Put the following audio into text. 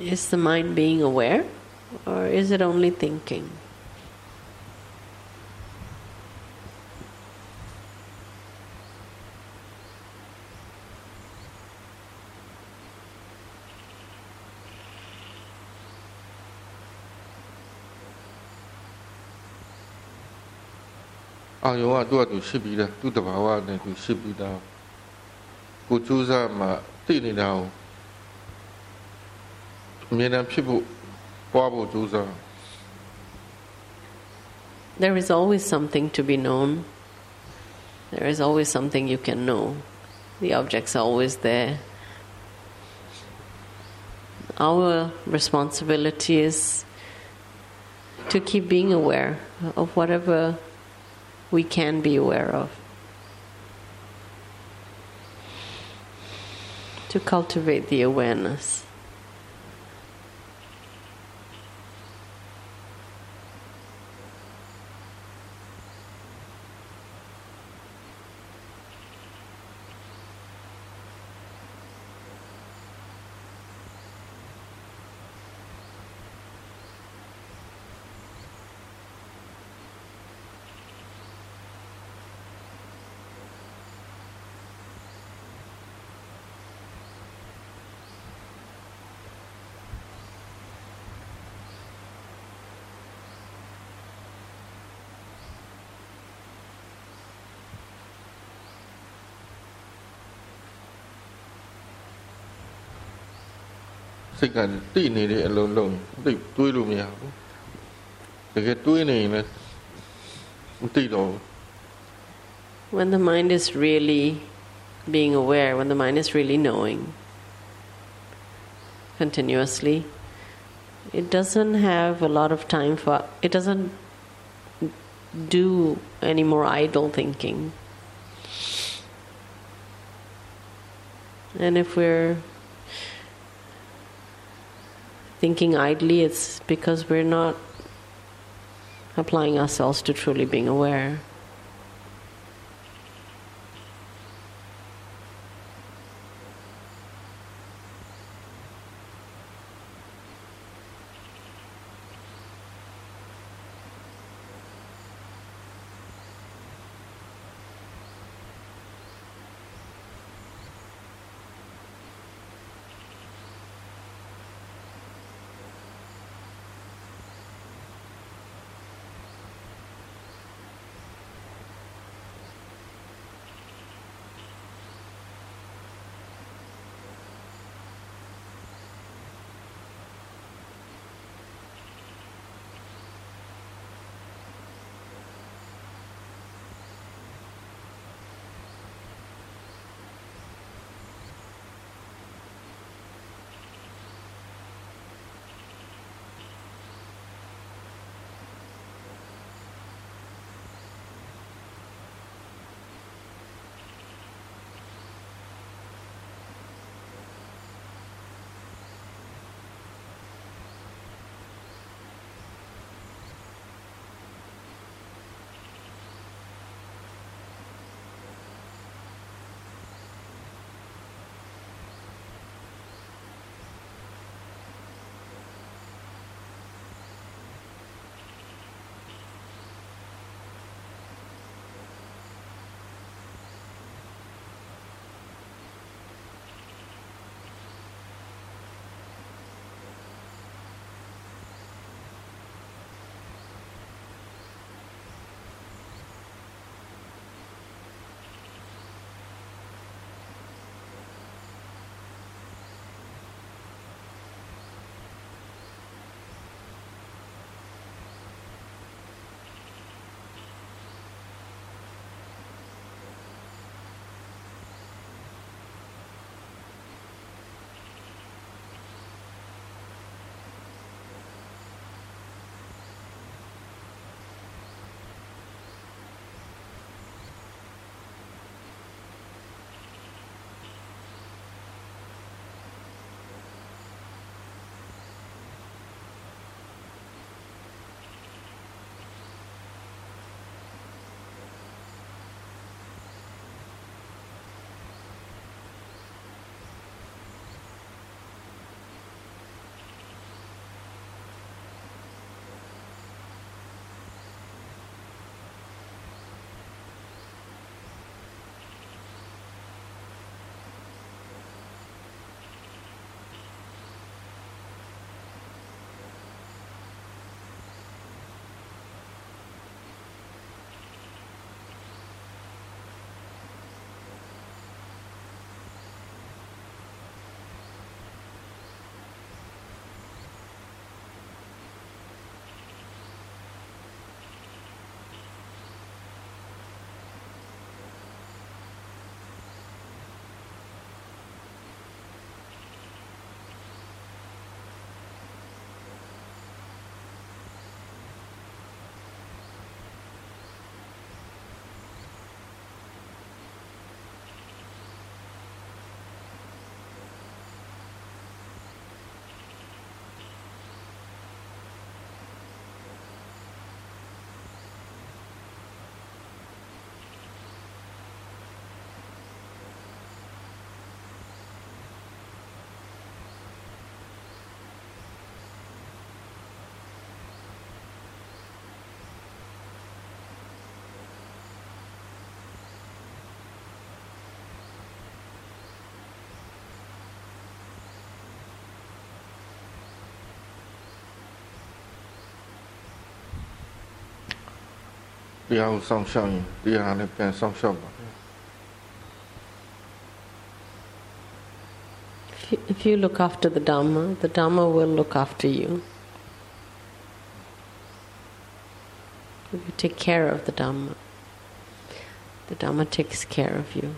Is the mind being aware or is it only thinking? Ayuwa, do do do the then do. ကိုကြိုးစားမှတည်နေတာကိုအမြဲတမ်းဖြစ်ဖို့ပွားဖို့ကြိုးစား There is always something to be known. There is always something you can know. The objects are always there. Our responsibility is to keep being aware of whatever we can be aware of. To cultivate the awareness. စိတ်ကတည်နေတဲ့အလုံးလုံးသိပ်တွေးလို့မရဘူးတကယ်တွေးနေရင်လည်းမသိတော့ဘူး When the mind is really being aware, when the mind is really knowing continuously, it doesn't have a lot of time for, it doesn't do any more idle thinking. And if we're thinking idly, it's because we're not applying ourselves to truly being aware. တရားကိုစောင့်ရှောက်ရင်တရားလည်းပြန်စောင့်ရှောက်ပါ If you, if you look after the Dhamma, the Dhamma will look after you. If you take care of the Dhamma, the Dhamma takes care of you.